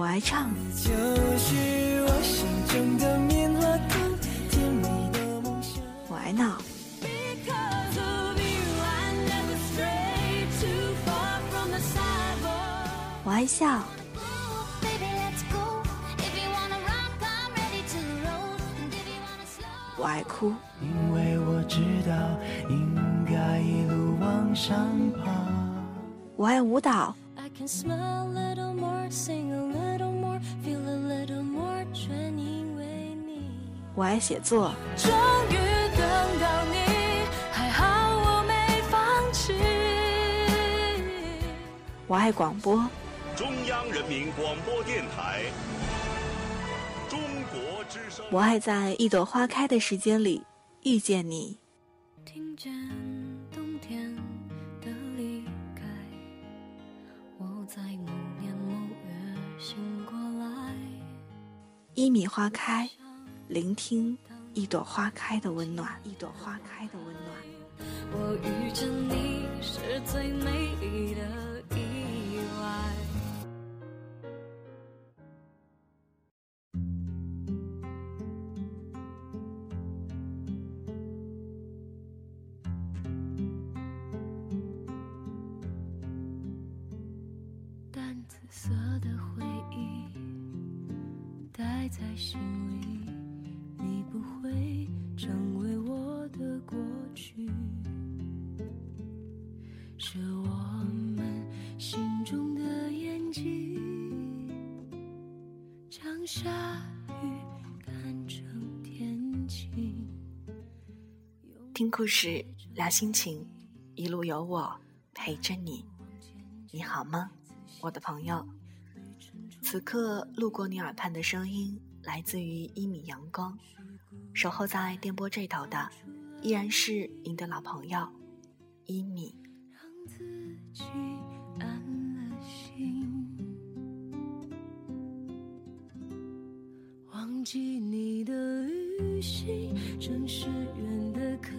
我爱唱。我爱闹。我爱笑。我爱哭。因为我知道应该一路往上爬。我爱舞蹈。我爱写作。终于等到你，还好我没放弃。我爱广播。中央人民广播电台。中国之声。我爱在一朵花开的时间里遇见你。听见冬天的离开，我在某年某月醒过来。一米花开。聆听一朵花开的温暖，一朵花开的温暖。我遇见你是最美丽的意外。淡紫色的回忆，带在心里。下雨看成天晴。听故事，聊心情，一路有我陪着你。你好吗，我的朋友？此刻路过你耳畔的声音。来自于一米阳光，守候在电波这头的，依然是您的老朋友一米。忘记你的旅行，真是远的可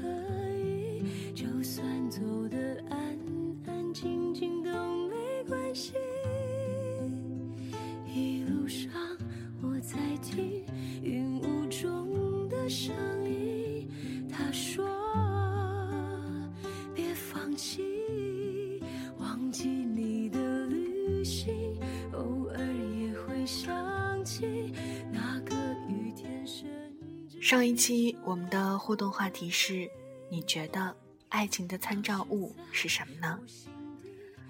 以，就算走的安安静静都没关系。一路上。我在听上一期我们的互动话题是：你觉得爱情的参照物是什么呢？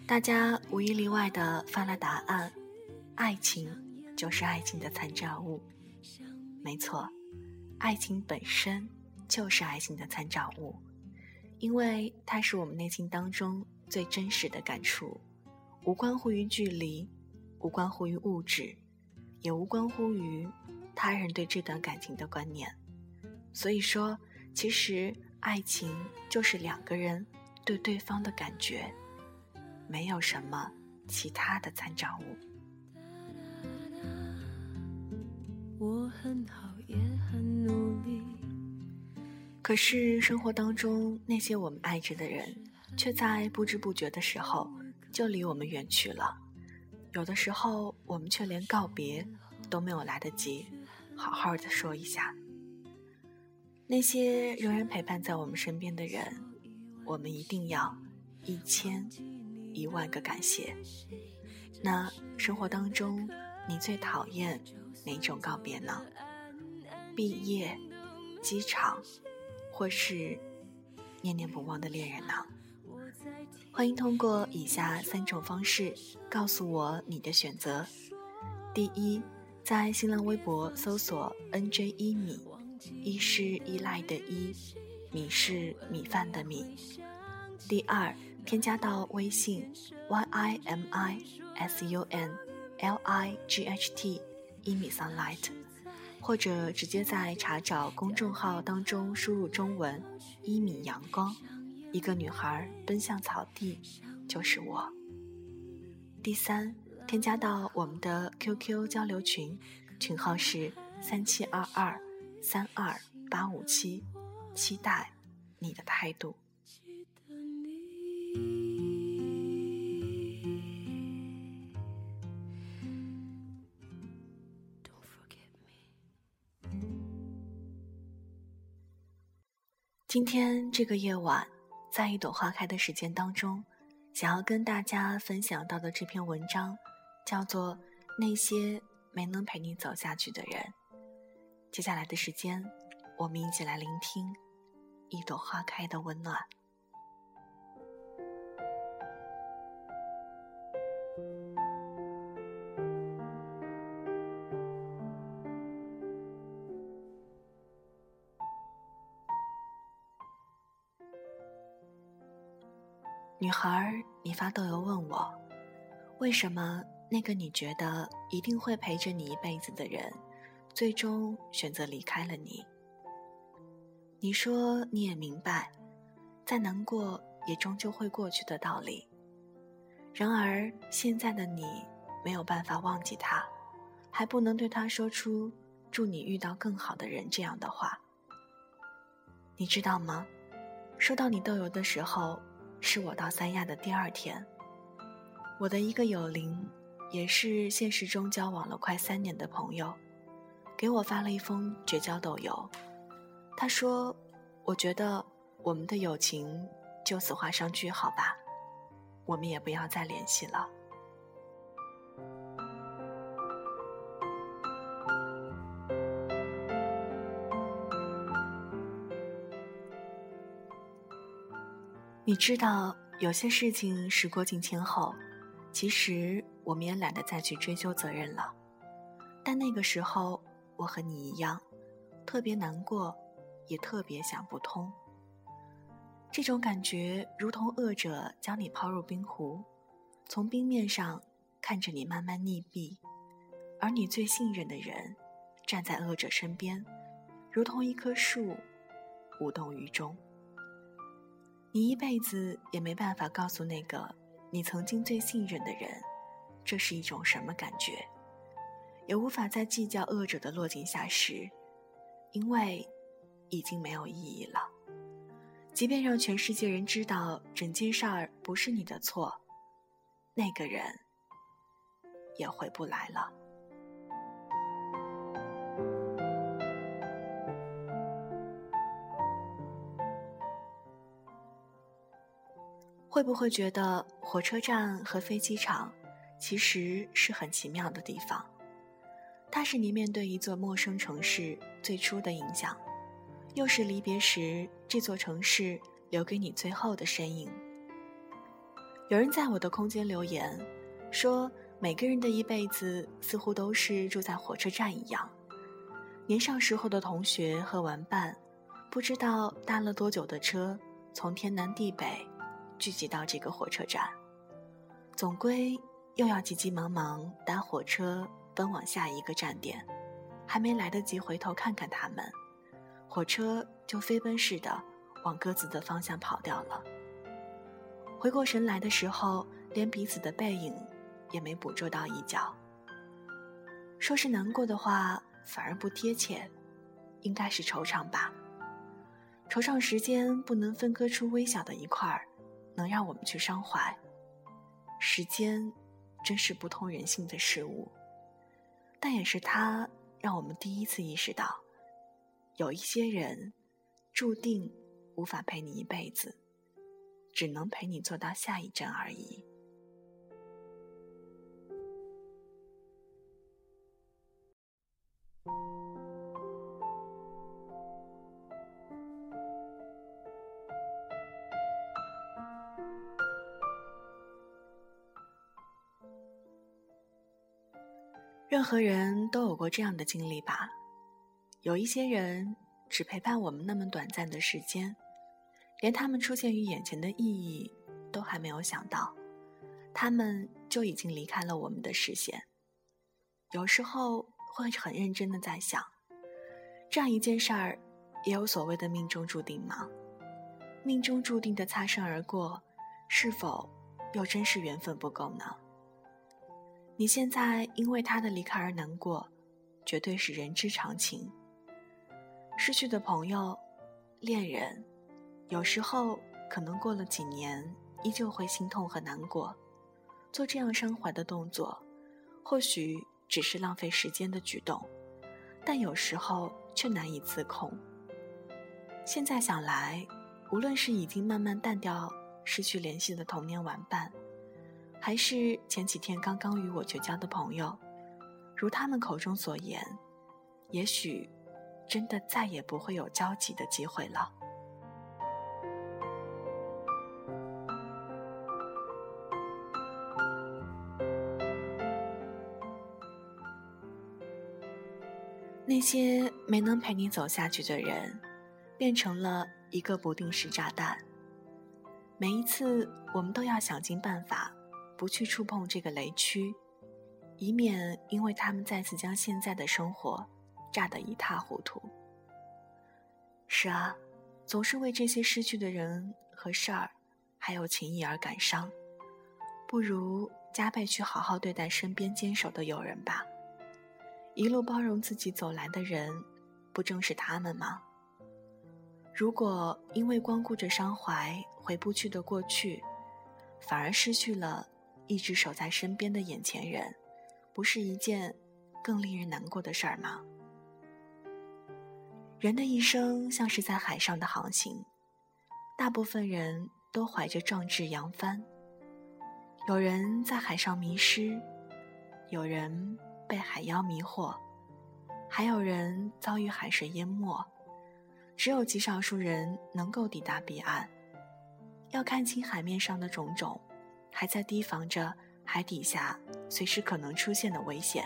大家无一例外的发了答案：爱情。就是爱情的参照物，没错，爱情本身就是爱情的参照物，因为它是我们内心当中最真实的感触，无关乎于距离，无关乎于物质，也无关乎于他人对这段感情的观念。所以说，其实爱情就是两个人对对方的感觉，没有什么其他的参照物。我很好，也很努力。可是生活当中那些我们爱着的人，却在不知不觉的时候就离我们远去了。有的时候，我们却连告别都没有来得及好好的说一下。那些仍然陪伴在我们身边的人，我们一定要一千一万个感谢。那生活当中，你最讨厌？哪种告别呢？毕业、机场，或是念念不忘的恋人呢？欢迎通过以下三种方式告诉我你的选择：第一，在新浪微博搜索 “nj 一米”，一是依赖的依，米是米饭的米；第二，添加到微信 “yimisun”，light。一米 sunlight，或者直接在查找公众号当中输入中文“一米阳光”，一个女孩奔向草地，就是我。第三，添加到我们的 QQ 交流群，群号是三七二二三二八五七，期待你的态度。今天这个夜晚，在一朵花开的时间当中，想要跟大家分享到的这篇文章，叫做《那些没能陪你走下去的人》。接下来的时间，我们一起来聆听一朵花开的温暖。女孩，你发豆油问我，为什么那个你觉得一定会陪着你一辈子的人，最终选择离开了你？你说你也明白，再难过也终究会过去的道理。然而现在的你没有办法忘记他，还不能对他说出“祝你遇到更好的人”这样的话。你知道吗？收到你豆油的时候。是我到三亚的第二天，我的一个友邻，也是现实中交往了快三年的朋友，给我发了一封绝交豆邮。他说：“我觉得我们的友情就此画上句号吧，我们也不要再联系了。”你知道，有些事情时过境迁后，其实我们也懒得再去追究责任了。但那个时候，我和你一样，特别难过，也特别想不通。这种感觉如同恶者将你抛入冰湖，从冰面上看着你慢慢溺毙，而你最信任的人站在恶者身边，如同一棵树，无动于衷。你一辈子也没办法告诉那个你曾经最信任的人，这是一种什么感觉，也无法再计较恶者的落井下石，因为已经没有意义了。即便让全世界人知道整件事儿不是你的错，那个人也回不来了。会不会觉得火车站和飞机场其实是很奇妙的地方？它是你面对一座陌生城市最初的影响，又是离别时这座城市留给你最后的身影。有人在我的空间留言，说每个人的一辈子似乎都是住在火车站一样。年少时候的同学和玩伴，不知道搭了多久的车，从天南地北。聚集到这个火车站，总归又要急急忙忙搭火车奔往下一个站点，还没来得及回头看看他们，火车就飞奔似的往各自的方向跑掉了。回过神来的时候，连彼此的背影也没捕捉到一角。说是难过的话，反而不贴切，应该是惆怅吧。惆怅时间不能分割出微小的一块儿。能让我们去伤怀，时间真是不通人性的事物，但也是他让我们第一次意识到，有一些人注定无法陪你一辈子，只能陪你坐到下一站而已。任何人都有过这样的经历吧？有一些人只陪伴我们那么短暂的时间，连他们出现于眼前的意义都还没有想到，他们就已经离开了我们的视线。有时候会很认真的在想，这样一件事儿，也有所谓的命中注定吗？命中注定的擦身而过，是否又真是缘分不够呢？你现在因为他的离开而难过，绝对是人之常情。失去的朋友、恋人，有时候可能过了几年，依旧会心痛和难过。做这样伤怀的动作，或许只是浪费时间的举动，但有时候却难以自控。现在想来，无论是已经慢慢淡掉、失去联系的童年玩伴，还是前几天刚刚与我绝交的朋友，如他们口中所言，也许真的再也不会有交集的机会了。那些没能陪你走下去的人，变成了一个不定时炸弹。每一次，我们都要想尽办法，不去触碰这个雷区，以免因为他们再次将现在的生活炸得一塌糊涂。是啊，总是为这些失去的人和事儿，还有情谊而感伤，不如加倍去好好对待身边坚守的友人吧。一路包容自己走来的人，不正是他们吗？如果因为光顾着伤怀回不去的过去，反而失去了一直守在身边的眼前人，不是一件更令人难过的事儿吗？人的一生像是在海上的航行，大部分人都怀着壮志扬帆，有人在海上迷失，有人。被海妖迷惑，还有人遭遇海水淹没，只有极少数人能够抵达彼岸。要看清海面上的种种，还在提防着海底下随时可能出现的危险。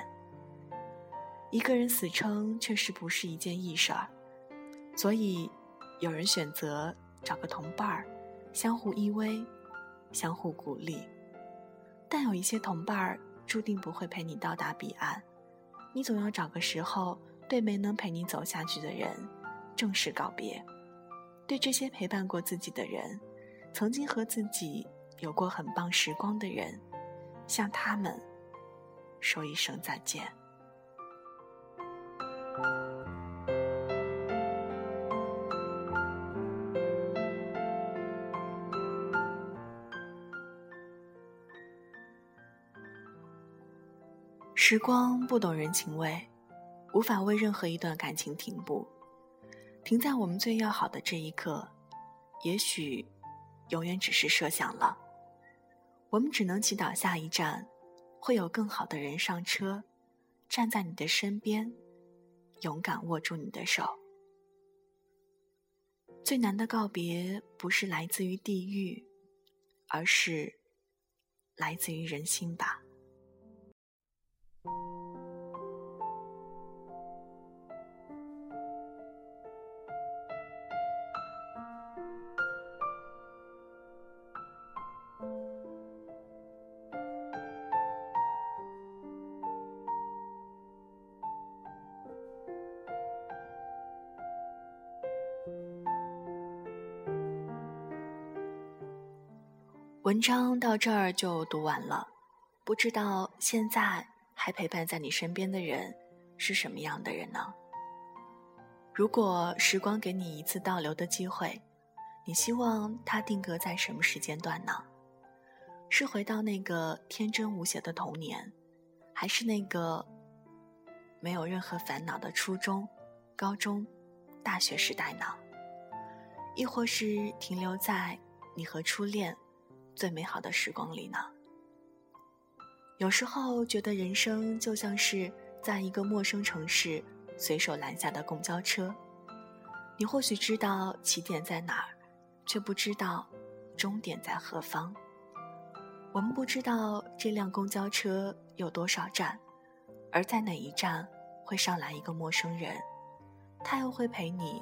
一个人死撑确实不是一件易事儿，所以有人选择找个同伴儿，相互依偎，相互鼓励。但有一些同伴儿。注定不会陪你到达彼岸，你总要找个时候对没能陪你走下去的人正式告别，对这些陪伴过自己的人，曾经和自己有过很棒时光的人，向他们说一声再见。时光不懂人情味，无法为任何一段感情停步。停在我们最要好的这一刻，也许永远只是设想了。我们只能祈祷下一站会有更好的人上车，站在你的身边，勇敢握住你的手。最难的告别，不是来自于地狱，而是来自于人心吧。文章到这儿就读完了，不知道现在还陪伴在你身边的人是什么样的人呢？如果时光给你一次倒流的机会，你希望它定格在什么时间段呢？是回到那个天真无邪的童年，还是那个没有任何烦恼的初中、高中、大学时代呢？亦或是停留在你和初恋？最美好的时光里呢。有时候觉得人生就像是在一个陌生城市随手拦下的公交车，你或许知道起点在哪儿，却不知道终点在何方。我们不知道这辆公交车有多少站，而在哪一站会上来一个陌生人，他又会陪你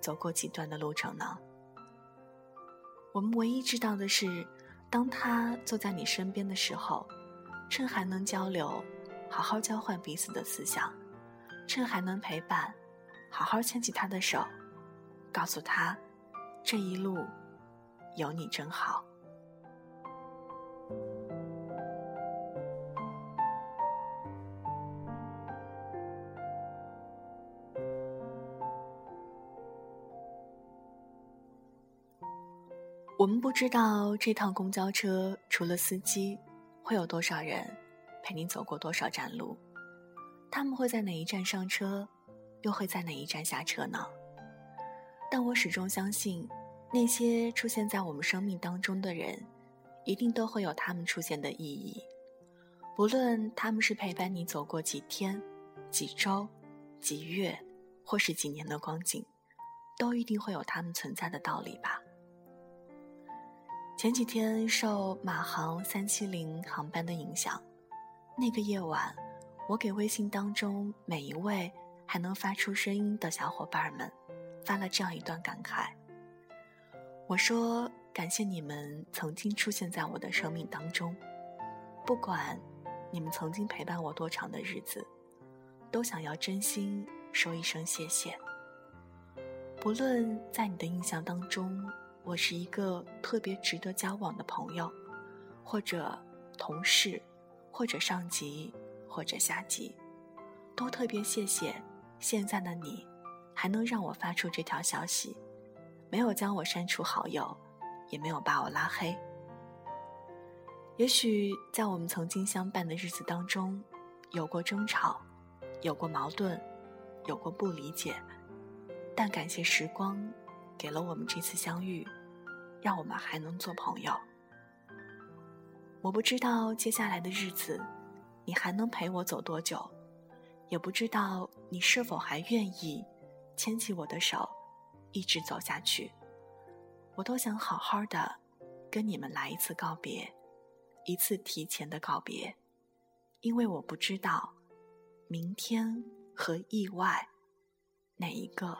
走过几段的路程呢？我们唯一知道的是。当他坐在你身边的时候，趁还能交流，好好交换彼此的思想；趁还能陪伴，好好牵起他的手，告诉他，这一路有你真好。我们不知道这趟公交车除了司机，会有多少人陪你走过多少站路，他们会在哪一站上车，又会在哪一站下车呢？但我始终相信，那些出现在我们生命当中的人，一定都会有他们出现的意义。不论他们是陪伴你走过几天、几周、几月，或是几年的光景，都一定会有他们存在的道理吧。前几天受马航三七零航班的影响，那个夜晚，我给微信当中每一位还能发出声音的小伙伴们发了这样一段感慨。我说：“感谢你们曾经出现在我的生命当中，不管。”你们曾经陪伴我多长的日子，都想要真心说一声谢谢。不论在你的印象当中，我是一个特别值得交往的朋友，或者同事，或者上级，或者下级，都特别谢谢现在的你，还能让我发出这条消息，没有将我删除好友，也没有把我拉黑。也许在我们曾经相伴的日子当中，有过争吵，有过矛盾，有过不理解，但感谢时光给了我们这次相遇，让我们还能做朋友。我不知道接下来的日子，你还能陪我走多久，也不知道你是否还愿意牵起我的手，一直走下去。我都想好好的跟你们来一次告别。一次提前的告别，因为我不知道明天和意外哪一个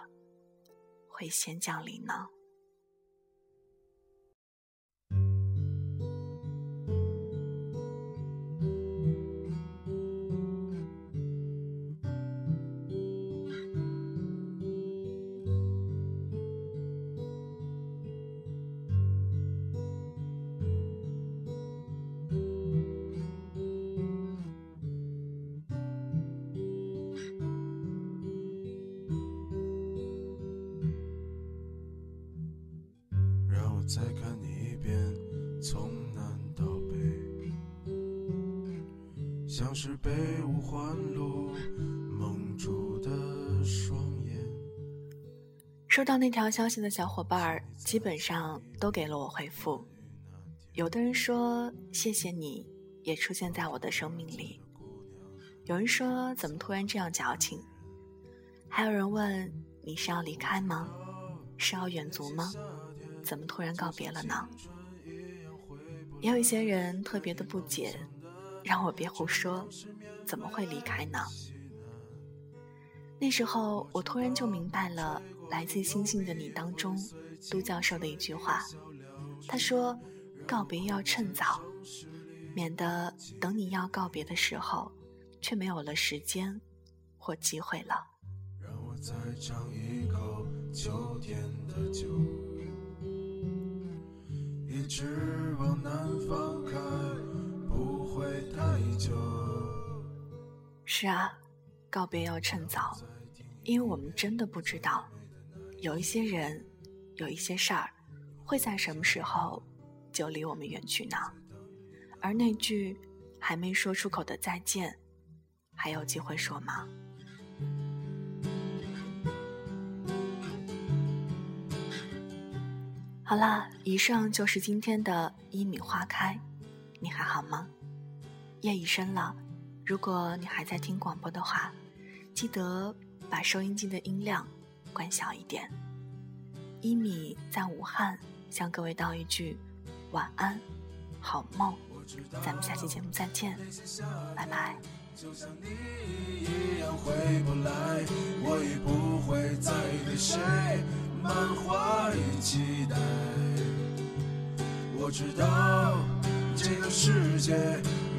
会先降临呢？再看你一遍，从南到北，像是被五环路蒙住的双眼。收到那条消息的小伙伴，基本上都给了我回复。有的人说谢谢你，也出现在我的生命里。有人说怎么突然这样矫情？还有人问你是要离开吗？是要远足吗？怎么突然告别了呢？也有一些人特别的不解，让我别胡说，怎么会离开呢？那时候我突然就明白了来自《星星的你》当中都教授的一句话，他说：“告别要趁早，免得等你要告别的时候，却没有了时间或机会了。”让我再尝一口秋天的酒。一直往南方开，不会太久。是啊，告别要趁早，因为我们真的不知道，有一些人，有一些事儿，会在什么时候就离我们远去呢？而那句还没说出口的再见，还有机会说吗？好啦，以上就是今天的一米花开，你还好吗？夜已深了，如果你还在听广播的话，记得把收音机的音量关小一点。一米在武汉向各位道一句晚安，好梦，咱们下期节目再见，拜拜。满怀期待，我知道这个世界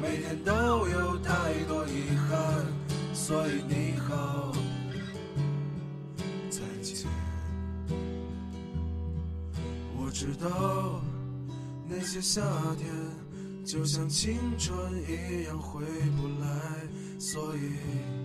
每天都有太多遗憾，所以你好，再见。我知道那些夏天就像青春一样回不来，所以。